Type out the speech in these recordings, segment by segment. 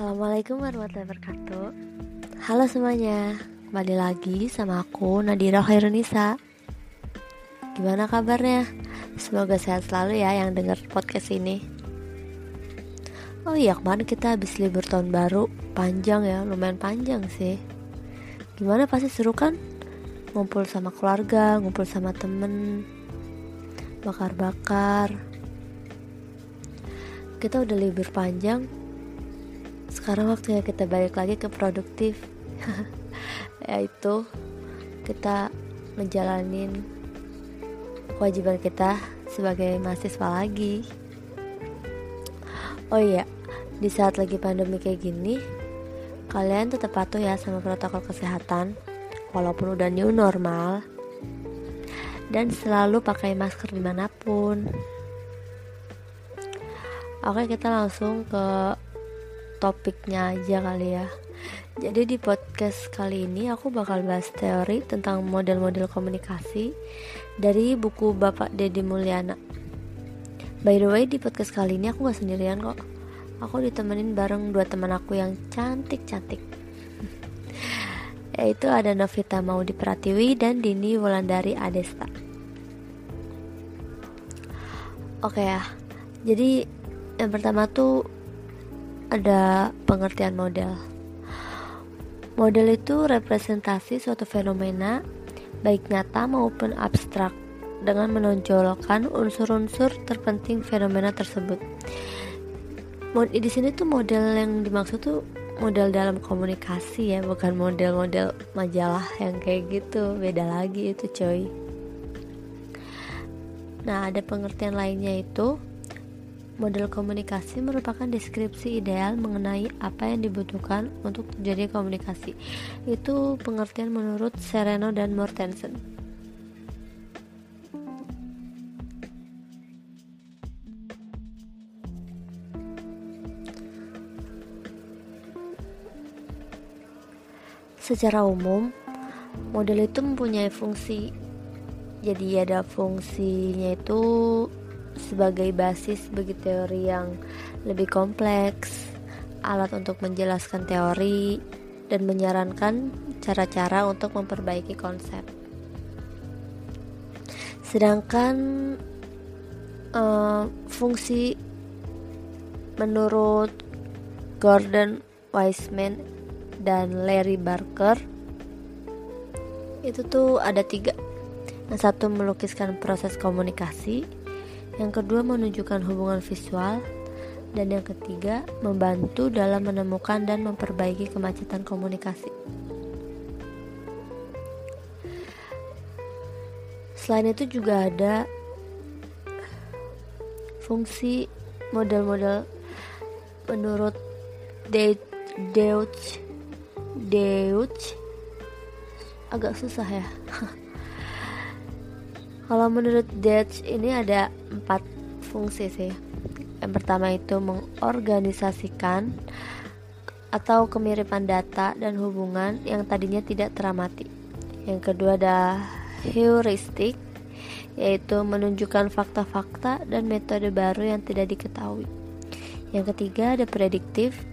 Assalamualaikum warahmatullahi wabarakatuh. Halo semuanya Kembali lagi sama aku Nadira Khairunisa. Gimana kabarnya? Semoga sehat selalu ya yang denger podcast ini. Oh iya kemarin kita habis libur tahun baru. Panjang ya, lumayan panjang sih. Gimana pasti seru kan? Ngumpul sama keluarga, ngumpul sama temen Bakar-bakar. Kita udah libur panjang sekarang waktunya kita balik lagi ke produktif. Yaitu kita menjalanin kewajiban kita sebagai mahasiswa lagi. Oh iya di saat lagi pandemi kayak gini kalian tetap patuh ya sama protokol kesehatan walaupun udah new normal. Dan selalu pakai masker di mana pun. Oke kita langsung ke topiknya aja kali ya. Jadi di podcast kali ini aku bakal bahas teori tentang model-model komunikasi dari buku Bapak Dedi Mulyana. By the way di podcast kali ini aku gak sendirian kok. Aku ditemenin bareng dua teman aku yang cantik-cantik. Yaitu ada Novita Maudi Pratiwi dan Dini Wulandari Adesta. Oke ya. Jadi yang pertama tuh ada pengertian model. Model itu representasi suatu fenomena baik nyata maupun abstrak dengan menonjolkan unsur-unsur terpenting fenomena tersebut. Di sini tuh model yang dimaksud tuh model dalam komunikasi ya, bukan model-model majalah yang kayak gitu. Beda lagi itu, coy. Nah, ada pengertian lainnya itu Model komunikasi merupakan deskripsi ideal mengenai apa yang dibutuhkan untuk terjadi komunikasi. Itu pengertian menurut Sereno dan Mortensen. Secara umum, model itu mempunyai fungsi. Jadi ada fungsinya itu sebagai basis bagi teori yang lebih kompleks, alat untuk menjelaskan teori, dan menyarankan cara-cara untuk memperbaiki konsep. Sedangkan uh, fungsi menurut Gordon Wiseman dan Larry Barker itu tuh ada tiga. Yang satu melukiskan proses komunikasi, yang kedua menunjukkan hubungan visual, dan yang ketiga membantu dalam menemukan dan memperbaiki kemacetan komunikasi. Selain itu juga ada fungsi model-model menurut Deutsch Deutsch. Agak susah ya Kalau menurut Dutch ini ada empat fungsi sih. Yang pertama itu mengorganisasikan atau kemiripan data dan hubungan yang tadinya tidak teramati. Yang kedua ada heuristik yaitu menunjukkan fakta-fakta dan metode baru yang tidak diketahui. Yang ketiga ada prediktif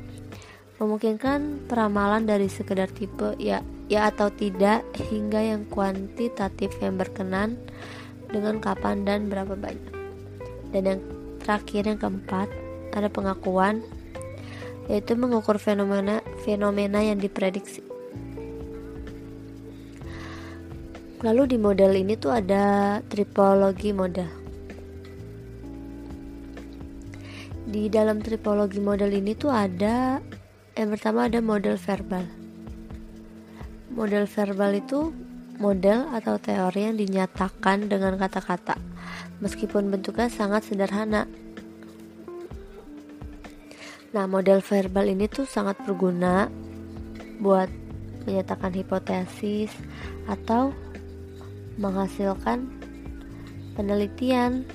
memungkinkan peramalan dari sekedar tipe ya ya atau tidak hingga yang kuantitatif yang berkenan dengan kapan dan berapa banyak. Dan yang terakhir yang keempat ada pengakuan yaitu mengukur fenomena fenomena yang diprediksi. Lalu di model ini tuh ada tripologi model. Di dalam tripologi model ini tuh ada yang pertama ada model verbal. Model verbal itu model atau teori yang dinyatakan dengan kata-kata, meskipun bentuknya sangat sederhana. Nah, model verbal ini tuh sangat berguna buat menyatakan hipotesis atau menghasilkan penelitian.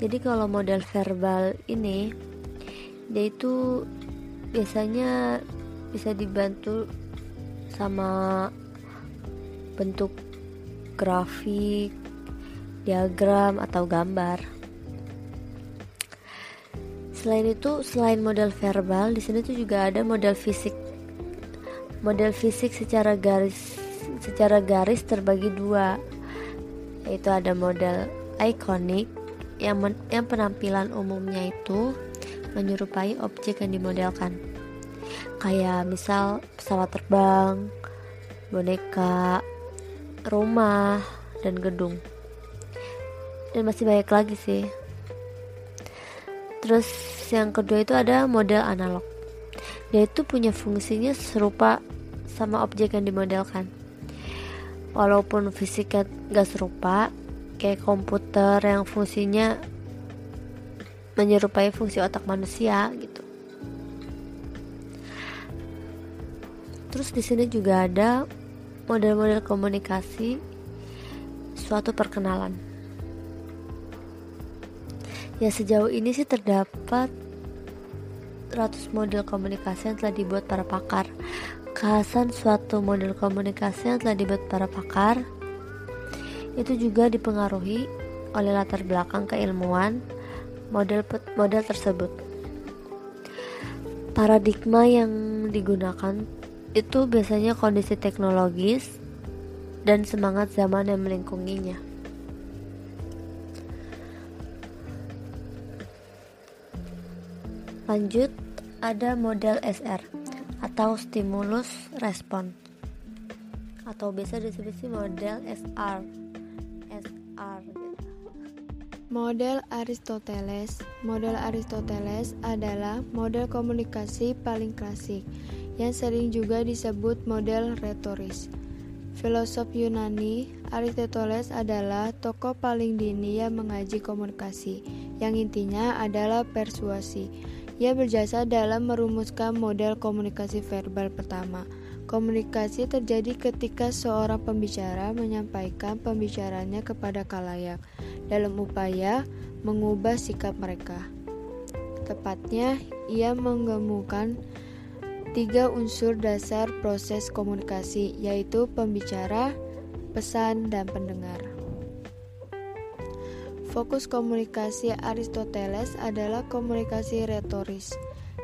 Jadi kalau model verbal ini dia itu biasanya bisa dibantu sama bentuk grafik, diagram, atau gambar. selain itu selain model verbal di sini tuh juga ada model fisik model fisik secara garis secara garis terbagi dua yaitu ada model ikonik yang, men, yang penampilan umumnya itu menyerupai objek yang dimodelkan kayak misal pesawat terbang boneka rumah dan gedung. Dan masih banyak lagi sih. Terus yang kedua itu ada model analog. Dia itu punya fungsinya serupa sama objek yang dimodelkan. Walaupun fisiknya gak serupa kayak komputer yang fungsinya menyerupai fungsi otak manusia gitu. Terus di sini juga ada model-model komunikasi suatu perkenalan ya sejauh ini sih terdapat ratus model komunikasi yang telah dibuat para pakar Kekhasan suatu model komunikasi yang telah dibuat para pakar itu juga dipengaruhi oleh latar belakang keilmuan model model tersebut. Paradigma yang digunakan itu biasanya kondisi teknologis dan semangat zaman yang melingkunginya. Lanjut, ada model SR atau stimulus respon atau biasa disebut sih model SR SR. Model Aristoteles Model Aristoteles adalah model komunikasi paling klasik yang sering juga disebut model retoris. Filosof Yunani, Aristoteles adalah tokoh paling dini yang mengaji komunikasi, yang intinya adalah persuasi. Ia berjasa dalam merumuskan model komunikasi verbal pertama. Komunikasi terjadi ketika seorang pembicara menyampaikan pembicaranya kepada kalayak dalam upaya mengubah sikap mereka. Tepatnya, ia menggemukan tiga unsur dasar proses komunikasi, yaitu pembicara, pesan, dan pendengar. Fokus komunikasi Aristoteles adalah komunikasi retoris,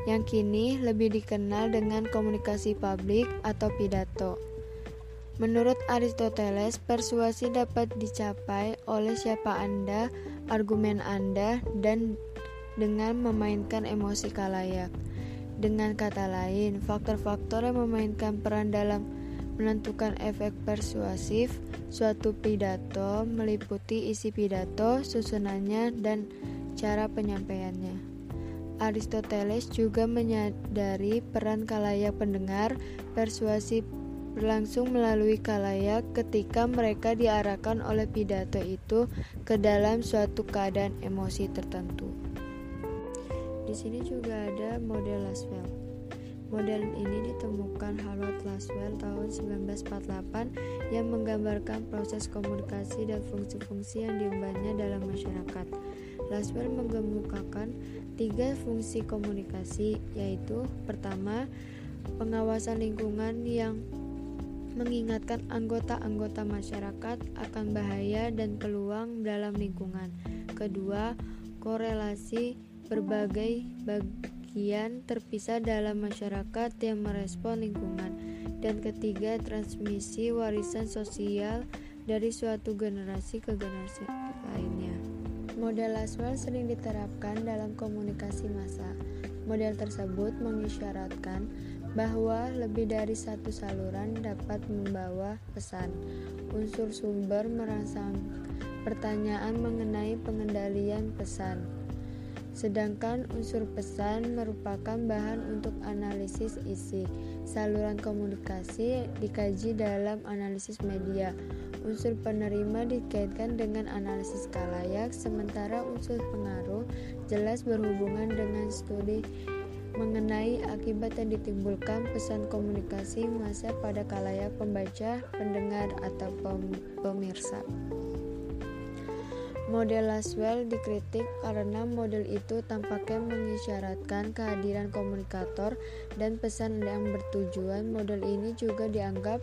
yang kini lebih dikenal dengan komunikasi publik atau pidato. Menurut Aristoteles, persuasi dapat dicapai oleh siapa Anda, argumen Anda, dan dengan memainkan emosi kalayak. Dengan kata lain, faktor-faktor yang memainkan peran dalam menentukan efek persuasif suatu pidato meliputi isi pidato, susunannya, dan cara penyampaiannya. Aristoteles juga menyadari peran kalayak pendengar persuasi berlangsung melalui kalayak ketika mereka diarahkan oleh pidato itu ke dalam suatu keadaan emosi tertentu. Di sini juga ada model Laswell. Model ini ditemukan Harold Laswell tahun 1948 yang menggambarkan proses komunikasi dan fungsi-fungsi yang diembannya dalam masyarakat. Laswell mengemukakan tiga fungsi komunikasi, yaitu pertama, pengawasan lingkungan yang mengingatkan anggota-anggota masyarakat akan bahaya dan peluang dalam lingkungan. Kedua, korelasi berbagai bag bagian terpisah dalam masyarakat yang merespon lingkungan. Dan ketiga, transmisi warisan sosial dari suatu generasi ke generasi lainnya. Model Laswell sering diterapkan dalam komunikasi massa. Model tersebut mengisyaratkan bahwa lebih dari satu saluran dapat membawa pesan. Unsur sumber merangsang pertanyaan mengenai pengendalian pesan. Sedangkan unsur pesan merupakan bahan untuk analisis isi. Saluran komunikasi dikaji dalam analisis media. Unsur penerima dikaitkan dengan analisis kalayak, sementara unsur pengaruh jelas berhubungan dengan studi mengenai akibat yang ditimbulkan pesan komunikasi masa pada kalayak pembaca, pendengar, atau pemirsa. Model Laswell dikritik karena model itu tampaknya mengisyaratkan kehadiran komunikator dan pesan yang bertujuan. Model ini juga dianggap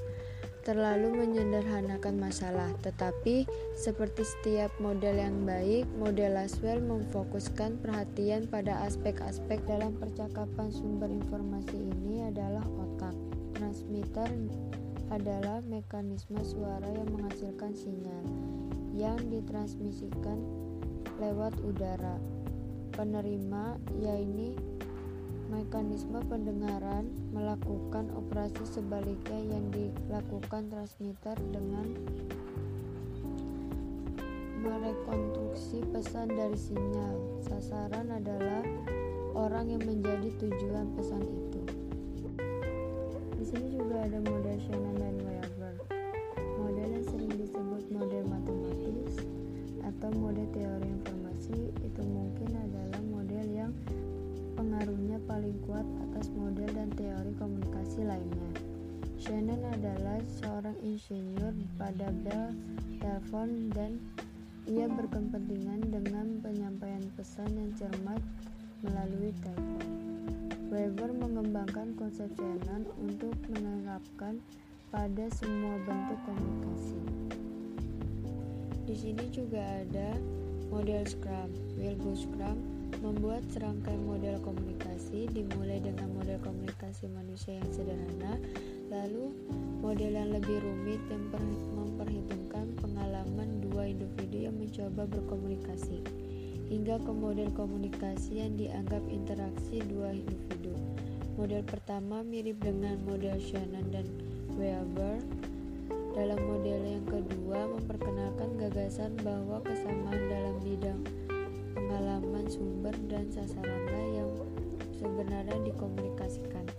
terlalu menyederhanakan masalah. Tetapi, seperti setiap model yang baik, model Laswell memfokuskan perhatian pada aspek-aspek dalam percakapan sumber informasi ini adalah otak. Transmitter adalah mekanisme suara yang menghasilkan sinyal yang ditransmisikan lewat udara. Penerima, yaitu mekanisme pendengaran melakukan operasi sebaliknya yang dilakukan transmitter dengan merekonstruksi pesan dari sinyal. Sasaran adalah orang yang menjadi tujuan pesan itu. Di sini juga ada model Shannon dan Weaver. Pada Bell Telephone dan ia berkepentingan dengan penyampaian pesan yang cermat melalui telepon. Weber mengembangkan konsep Shannon untuk menerapkan pada semua bentuk komunikasi. Di sini juga ada model Scrum. Wilbur Scrum membuat serangkaian model komunikasi dimulai dengan model komunikasi manusia yang sederhana, lalu model yang lebih rumit yang memperhitungkan pengalaman dua individu yang mencoba berkomunikasi, hingga ke model komunikasi yang dianggap interaksi dua individu. Model pertama mirip dengan model Shannon dan Weber. Dalam model yang kedua memperkenalkan gagasan bahwa kesamaan dalam bidang pengalaman sumber dan sasaranlah yang sebenarnya dikomunikasikan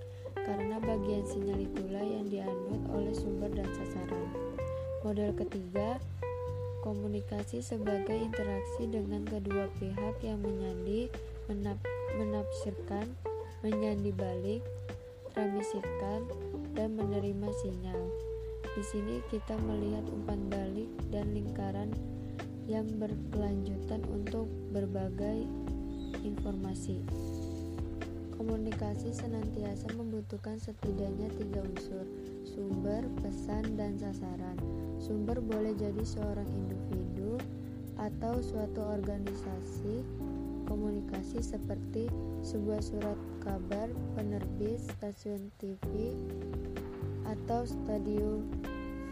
karena bagian sinyal itulah yang dianut oleh sumber dan sasaran. Model ketiga, komunikasi sebagai interaksi dengan kedua pihak yang menyandi, menap, menafsirkan, menyandi balik, transmisikan, dan menerima sinyal. Di sini kita melihat umpan balik dan lingkaran yang berkelanjutan untuk berbagai informasi. Komunikasi senantiasa membutuhkan setidaknya tiga unsur: sumber, pesan, dan sasaran. Sumber boleh jadi seorang individu atau suatu organisasi komunikasi seperti sebuah surat kabar, penerbit, stasiun TV, atau stadion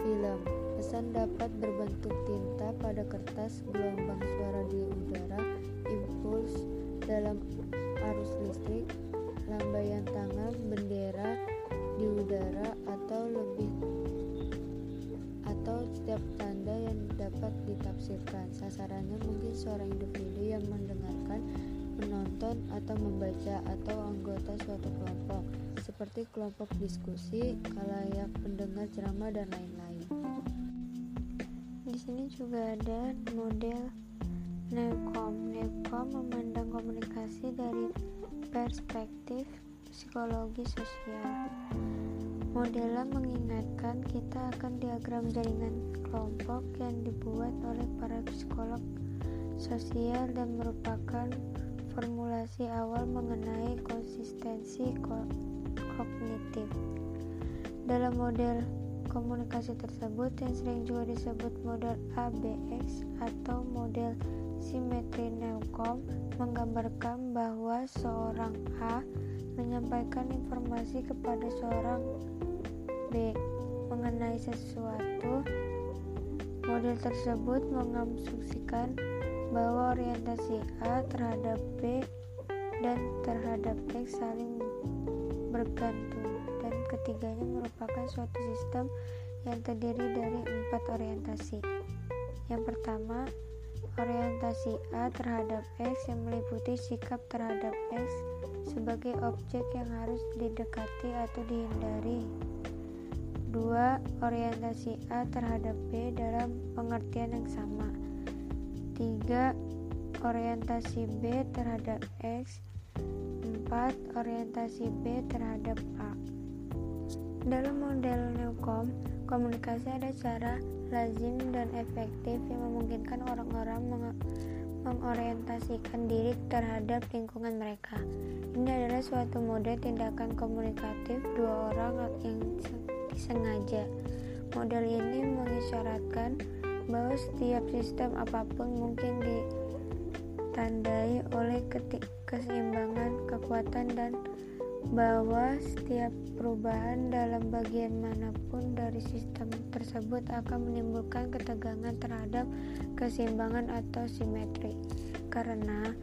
film. Pesan dapat berbentuk tinta pada kertas, gelombang suara di udara, impuls dalam arus listrik, lambaian tangan, bendera di udara, atau lebih atau setiap tanda yang dapat ditafsirkan. Sasarannya mungkin seorang individu yang mendengarkan, menonton, atau membaca, atau anggota suatu kelompok, seperti kelompok diskusi, kalayak pendengar ceramah, dan lain-lain. Di sini juga ada model Neukom. Neukom memandang komunikasi dari perspektif psikologi sosial. Modelnya mengingatkan kita akan diagram jaringan kelompok yang dibuat oleh para psikolog sosial dan merupakan formulasi awal mengenai konsistensi kognitif. Dalam model komunikasi tersebut yang sering juga disebut model ABX atau model simetri Neukom menggambarkan bahwa seorang A menyampaikan informasi kepada seorang B mengenai sesuatu. Model tersebut mengasumsikan bahwa orientasi A terhadap B dan terhadap X saling bergantung dan ketiganya merupakan suatu sistem yang terdiri dari empat orientasi. Yang pertama, orientasi A terhadap X yang meliputi sikap terhadap X sebagai objek yang harus didekati atau dihindari. Dua, orientasi A terhadap B dalam pengertian yang sama. Tiga, orientasi B terhadap X 4. Orientasi B terhadap A Dalam model Neukom, komunikasi ada cara lazim dan efektif yang memungkinkan orang-orang meng mengorientasikan diri terhadap lingkungan mereka. Ini adalah suatu mode tindakan komunikatif dua orang yang disengaja. Model ini mengisyaratkan bahwa setiap sistem apa pun mungkin ditandai oleh keseimbangan kekuatan dan bahwa setiap perubahan dalam bagian mana pun dari sistem tersebut akan menimbulkan ketegangan terhadap keseimbangan atau simetri. Karena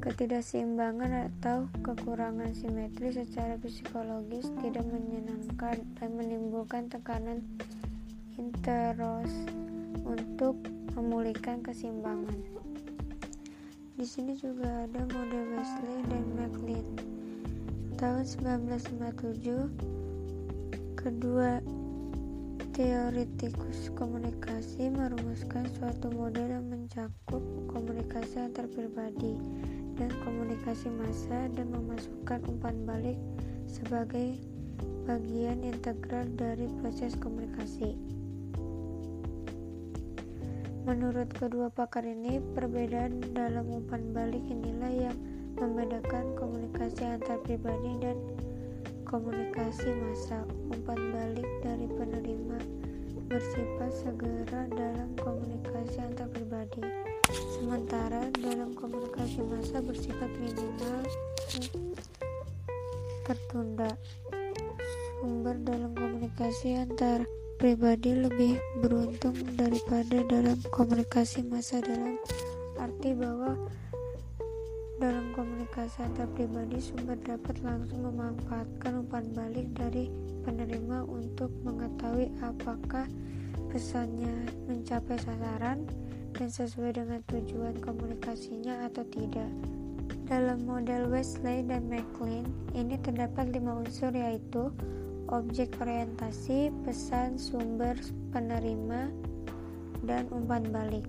Ketidakseimbangan atau kekurangan simetri secara psikologis tidak menyenangkan dan menimbulkan tekanan interos untuk memulihkan keseimbangan. Di sini juga ada model Wesley dan McLean. Tahun 1957, kedua teoritikus komunikasi merumuskan suatu model yang mencakup komunikasi antar pribadi dan komunikasi massa dan memasukkan umpan balik sebagai bagian integral dari proses komunikasi. Menurut kedua pakar ini, perbedaan dalam umpan balik inilah yang membedakan komunikasi antar pribadi dan komunikasi massa. Umpan balik dari penerima bersifat segera dalam komunikasi antar pribadi sementara dalam komunikasi massa bersifat minimal tertunda. Sumber dalam komunikasi antar pribadi lebih beruntung daripada dalam komunikasi massa dalam arti bahwa dalam komunikasi antar pribadi sumber dapat langsung memanfaatkan umpan balik dari penerima untuk mengetahui apakah pesannya mencapai sasaran dan sesuai dengan tujuan komunikasinya atau tidak. Dalam model Wesley dan McLean, ini terdapat lima unsur yaitu objek orientasi, pesan, sumber, penerima, dan umpan balik.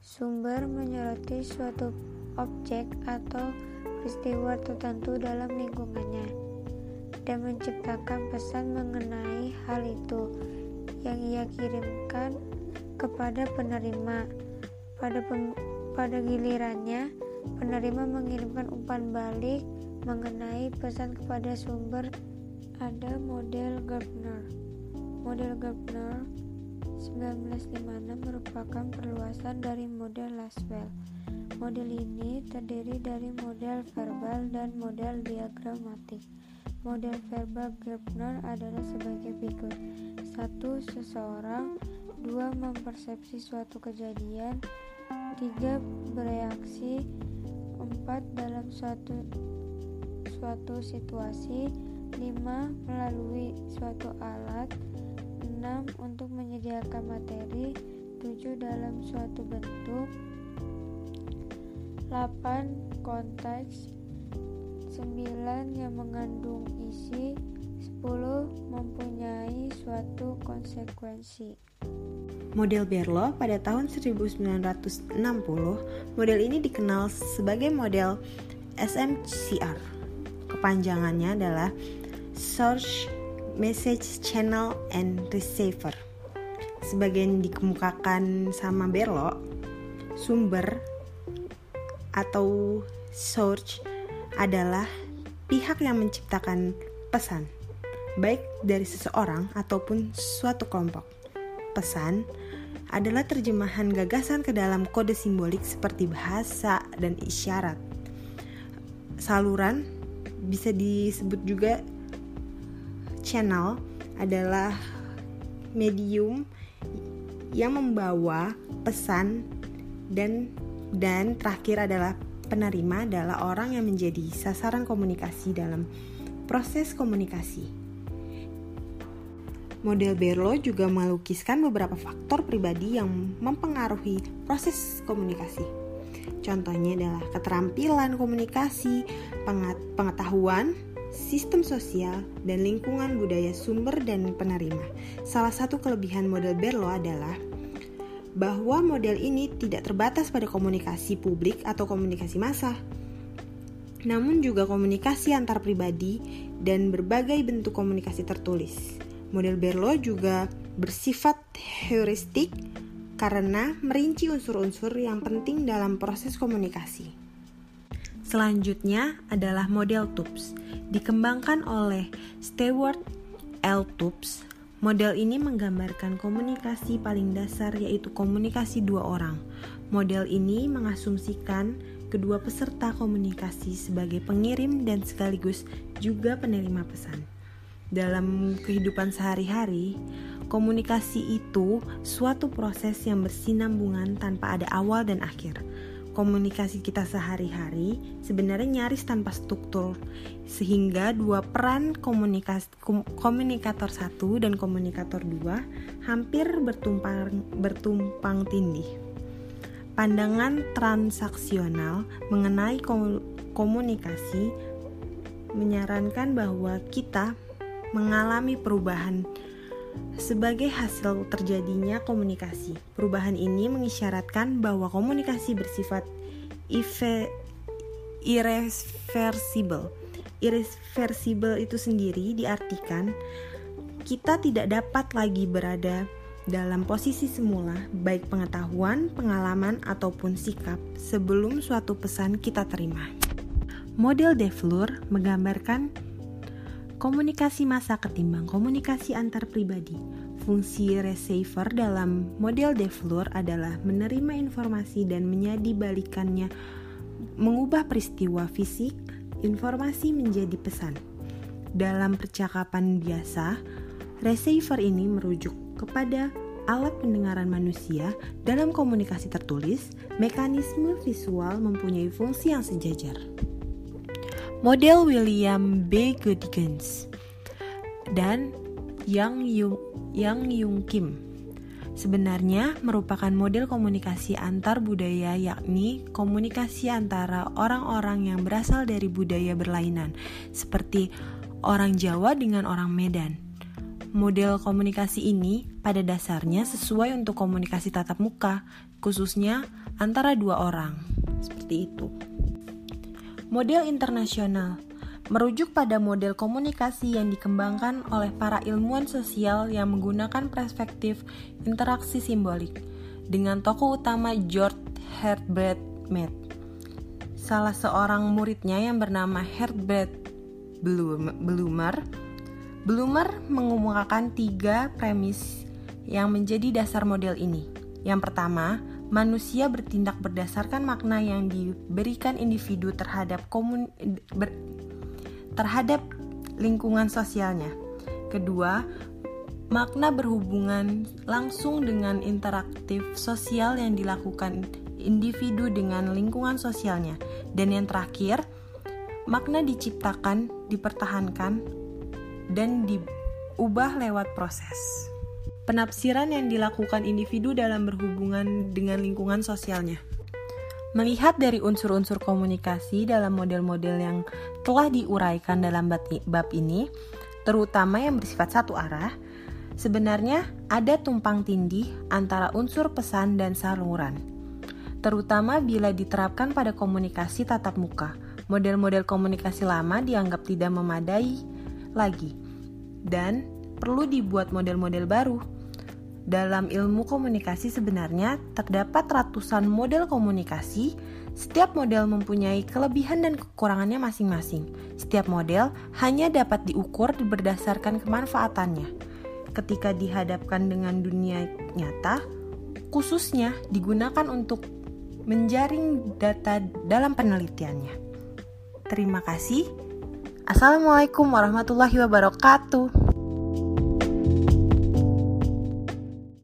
Sumber menyoroti suatu objek atau peristiwa tertentu dalam lingkungannya dan menciptakan pesan mengenai hal itu yang ia kirimkan kepada penerima. Pada, pem, pada gilirannya, penerima mengirimkan umpan balik mengenai pesan kepada sumber. Ada model Gardner. Model Gardner 1956 merupakan perluasan dari model Laswell. Model ini terdiri dari model verbal dan model diagramatik. Model verbal Gardner adalah sebagai berikut. Satu, seseorang. Dua, mempersepsi suatu kejadian. Tiga bereaksi. Empat dalam suatu suatu situasi. Lima melalui suatu alat. Enam untuk menyediakan materi. Tujuh dalam suatu bentuk 8 konteks 9 yang mengandung isi 10 mempunyai suatu konsekuensi Model Berlo pada tahun 1960, model ini dikenal sebagai model SMCR. Kepanjangannya adalah Source Message Channel and Receiver. Sebagian dikemukakan sama Berlo, sumber atau source adalah pihak yang menciptakan pesan, baik dari seseorang ataupun suatu kelompok pesan adalah terjemahan gagasan ke dalam kode simbolik seperti bahasa dan isyarat. Saluran bisa disebut juga channel adalah medium yang membawa pesan dan dan terakhir adalah penerima adalah orang yang menjadi sasaran komunikasi dalam proses komunikasi. Model Berlo juga melukiskan beberapa faktor pribadi yang mempengaruhi proses komunikasi. Contohnya adalah keterampilan komunikasi, pengetahuan, sistem sosial, dan lingkungan budaya sumber dan penerima. Salah satu kelebihan model Berlo adalah bahwa model ini tidak terbatas pada komunikasi publik atau komunikasi massa, namun juga komunikasi antar pribadi dan berbagai bentuk komunikasi tertulis. Model Berlo juga bersifat heuristik karena merinci unsur-unsur yang penting dalam proses komunikasi. Selanjutnya adalah model TUPS, dikembangkan oleh Stewart L. TUPS. Model ini menggambarkan komunikasi paling dasar yaitu komunikasi dua orang. Model ini mengasumsikan kedua peserta komunikasi sebagai pengirim dan sekaligus juga penerima pesan. Dalam kehidupan sehari-hari, komunikasi itu suatu proses yang bersinambungan tanpa ada awal dan akhir komunikasi kita sehari-hari sebenarnya nyaris tanpa struktur sehingga dua peran komunikas, komunikator satu dan komunikator dua hampir bertumpang bertumpang tindih. Pandangan transaksional mengenai komunikasi menyarankan bahwa kita mengalami perubahan sebagai hasil terjadinya komunikasi. Perubahan ini mengisyaratkan bahwa komunikasi bersifat irreversible. Irreversible itu sendiri diartikan kita tidak dapat lagi berada dalam posisi semula, baik pengetahuan, pengalaman, ataupun sikap sebelum suatu pesan kita terima. Model Devlur menggambarkan Komunikasi masa ketimbang komunikasi antar pribadi. Fungsi receiver dalam model Devlur adalah menerima informasi dan menyadibalikannya, mengubah peristiwa fisik, informasi menjadi pesan. Dalam percakapan biasa, receiver ini merujuk kepada alat pendengaran manusia dalam komunikasi tertulis, mekanisme visual mempunyai fungsi yang sejajar model William B. Goodgens dan Yang Yung, Yang Yung Kim. Sebenarnya merupakan model komunikasi antar budaya yakni komunikasi antara orang-orang yang berasal dari budaya berlainan seperti orang Jawa dengan orang Medan. Model komunikasi ini pada dasarnya sesuai untuk komunikasi tatap muka, khususnya antara dua orang. Seperti itu. Model internasional merujuk pada model komunikasi yang dikembangkan oleh para ilmuwan sosial yang menggunakan perspektif interaksi simbolik dengan tokoh utama George Herbert Mead. Salah seorang muridnya yang bernama Herbert Blumer Blumer mengumumkan tiga premis yang menjadi dasar model ini. Yang pertama, manusia bertindak berdasarkan makna yang diberikan individu terhadap komun ber, terhadap lingkungan sosialnya. Kedua, makna berhubungan langsung dengan interaktif sosial yang dilakukan individu dengan lingkungan sosialnya. Dan yang terakhir, makna diciptakan, dipertahankan, dan diubah lewat proses penafsiran yang dilakukan individu dalam berhubungan dengan lingkungan sosialnya. Melihat dari unsur-unsur komunikasi dalam model-model yang telah diuraikan dalam bab ini, terutama yang bersifat satu arah, sebenarnya ada tumpang tindih antara unsur pesan dan saluran. Terutama bila diterapkan pada komunikasi tatap muka, model-model komunikasi lama dianggap tidak memadai lagi, dan perlu dibuat model-model baru dalam ilmu komunikasi sebenarnya terdapat ratusan model komunikasi. Setiap model mempunyai kelebihan dan kekurangannya masing-masing. Setiap model hanya dapat diukur berdasarkan kemanfaatannya. Ketika dihadapkan dengan dunia nyata, khususnya digunakan untuk menjaring data dalam penelitiannya. Terima kasih. Assalamualaikum warahmatullahi wabarakatuh.